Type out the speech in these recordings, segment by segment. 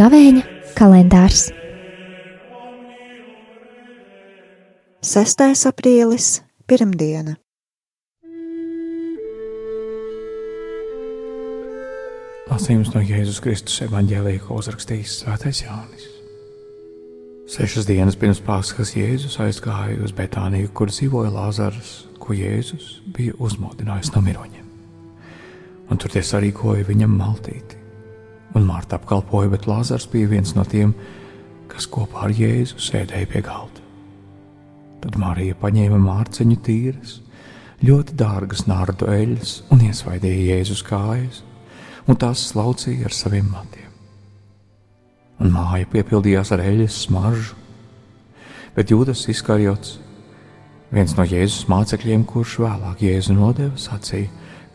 Gavēņa kalendārs 6. aprīlis, pirmdiena. Lasījums no Jēzus Kristus evanģēlīja, ko uzrakstījis Svētais Jānis. Sešas dienas pirms Pāskas Jēzus aizgāja uz Betāniju, kur dzīvoja Lāzars, ko Jēzus bija uzmodinājis no miroņiem. Un tur tie sarīkoja viņam maltīti. Un Mārta apkalpoja, bet Lāzars bija viens no tiem, kas kopā ar Jēzu sēdēja pie galda. Tad Marija paņēma mārciņu tīras, ļoti dārgas nārdu eļļas un iesvaidīja Jēzus kājas, un tās slaucīja ar saviem matiem. Un māja piepildījās ar eļļas smaržu, bet Jūdas izkarjots, viens no Jēzus mācekļiem, kurš vēlāk Jēzu nodeva, sacīja,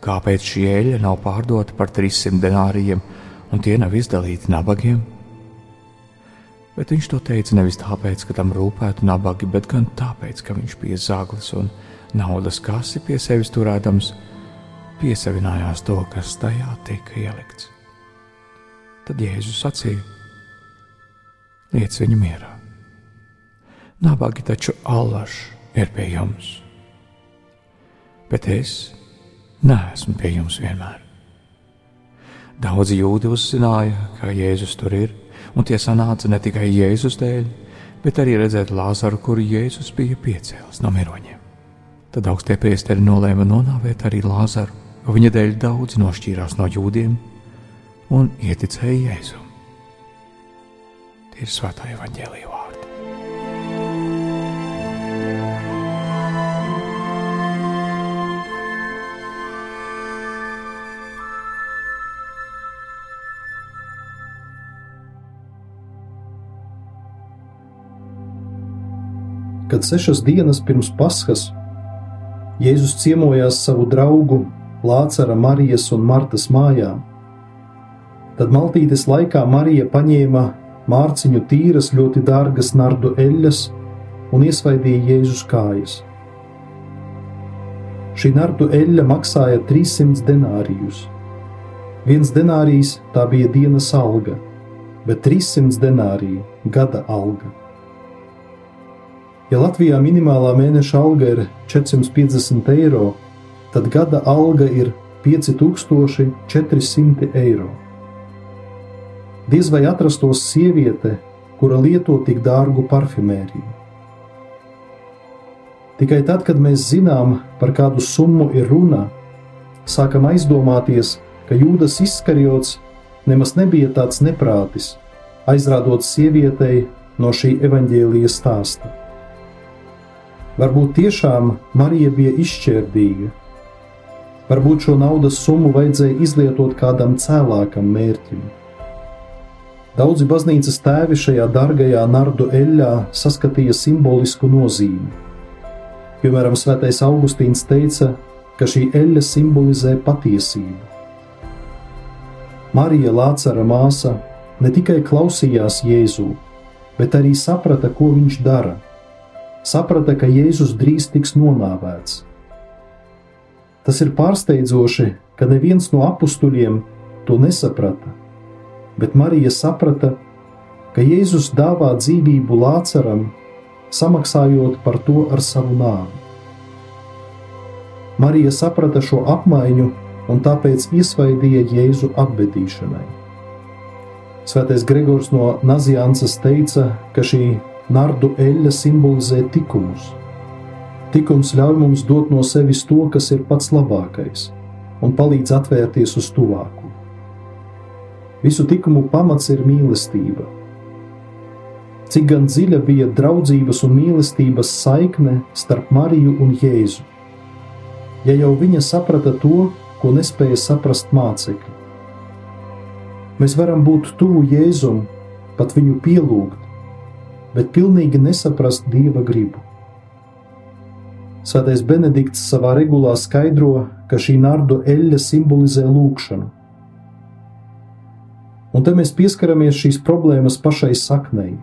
kāpēc šī eļļa nav pārdota par 300 denārijiem, un tie nav izdalīti nabagiem Bet viņš to teica nevis tāpēc, ka tam rūpētu nabagi, bet gan tāpēc, ka viņš bija zaglis un naudas kasi pie sevis turēdams, piesavinājās to, kas tajā tika ielikts. Tad Jēzus sacīja: Liec viņu mierā. Nabagi taču allaž ir pie jums, bet es neesmu pie jums vienmēr. Daudzi jūdi uzzināja, ka Jēzus tur ir un tie sanāca ne tikai Jēzus dēļ, bet arī redzēt Lāzaru, kuru Jēzus bija piecēlis no miroņiem. Tad augstie priesteri nolēma nonāvēt arī Lāzaru, jo viņa dēļ daudzi nošķīrās no jūdiem un ieticēja Jēzum. Ir svētā evaņģēlīja vārdi. kad sešas dienas pirms Paskas Jēzus ciemojās savu draugu Lācara, Marijas un Martas mājā. Tad maltītes laikā Marija paņēma mārciņu tīras, ļoti dārgas nardu eļļas un iesvaidīja Jēzus kājas. Šī nardu eļļa maksāja 300 denārijus. Viens denārijs tā bija dienas alga, bet 300 denārija gada alga. Ja Latvijā minimālā mēneša alga ir 450 eiro, tad gada alga ir 5400 eiro. Diez vai atrastos sieviete, kura lieto tik dārgu parfimēriju. Tikai tad, kad mēs zinām, par kādu summu ir runa, sākam aizdomāties, ka Jūdas izskarjots nemaz nebija tāds neprātis, aizrādot sievietei no šī evaņģēlijas stāsta. Varbūt tiešām Marija bija izšķērdīga. Varbūt šo naudas summu vajadzēja izlietot kādam cēlākam mērķim. Daudzi baznīcas tēvi šajā dārgajā nardu eļļā saskatīja simbolisku nozīmi. Piemēram, Svētais Augustīns teica, ka šī eļļa simbolizē patiesību. Marija Lācara māsa ne tikai klausījās Jēzū, bet arī saprata, ko viņš dara saprata, ka Jēzus drīz tiks nonāvēts. Tas ir pārsteidzoši, ka neviens no apstuļiem to nesaprata, bet Marija saprata, ka Jēzus dāvā dzīvību Lācaram, samaksājot par to ar savu nāvi. Marija saprata šo apmaiņu un tāpēc iesvaidīja Jēzu apbedīšanai. Svētais Gregors no Nazijānsas teica, ka šī Nardu eļļa simbolizē likumus. Tikums ļauj mums dot no sevis to, kas ir pats labākais, un palīdz atvērties uz tuvāku. Visu likumu pamats ir mīlestība. Cik gan dziļa bija draudzības un mīlestības saikne starp Mariju un Jēzu, ja jau viņa saprata to, ko nespēja saprast mācekļi. Mēs varam būt tuvu Jēzum, pat viņu pielūgt, bet pilnīgi nesaprast dieva gribu. Svētais Benedikts savā regulā skaidro, ka šī nardu eļļa simbolizē lūgšanu. Un te mēs pieskaramies šīs problēmas pašai saknei.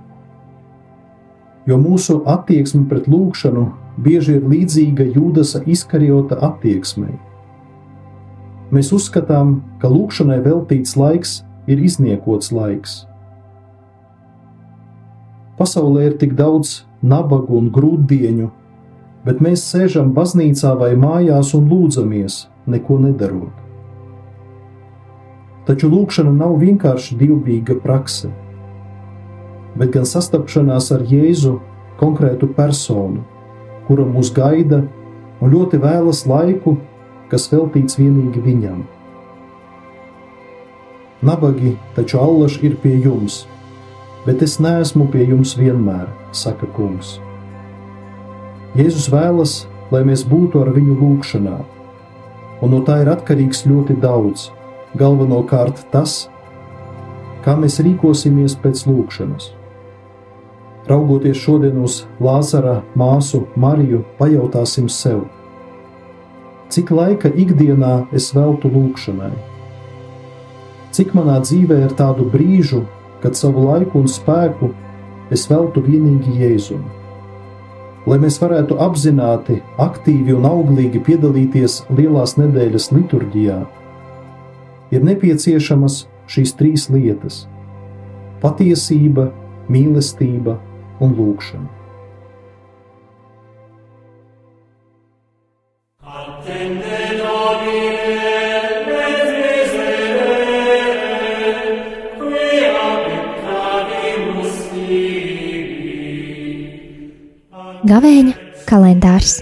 jo mūsu attieksme pret lūgšanu bieži ir līdzīga Jūdasa izkariota attieksmei. Mēs uzskatām, ka lūgšanai veltīts laiks ir izniekots laiks. Pasaulē ir tik daudz nabagu un grūtdieņu, bet mēs sēžam baznīcā vai mājās un lūdzamies, neko nedarot. Taču lūkšana nav vienkārši divbijīga prakse, bet gan sastapšanās ar Jēzu konkrētu personu, kura mūs gaida un ļoti vēlas laiku, kas veltīts vienīgi viņam. Nabagi taču allaž ir pie jums, bet es neesmu pie jums vienmēr, saka kungs. Jēzus vēlas, lai mēs būtu ar viņu lūgšanā, un no tā ir atkarīgs ļoti daudz galvenokārt tas, kā mēs rīkosimies pēc lūkšanas. Raugoties šodien uz Lāzara māsu Mariju, pajautāsim sev, cik laika ikdienā es veltu lūkšanai? Cik manā dzīvē ir tādu brīžu, kad savu laiku un spēku es veltu vienīgi Jēzum? Lai mēs varētu apzināti, aktīvi un auglīgi piedalīties lielās nedēļas liturģijā, ir nepieciešamas šīs trīs lietas - patiesība, mīlestība un lūkšana. Gavēņa kalendārs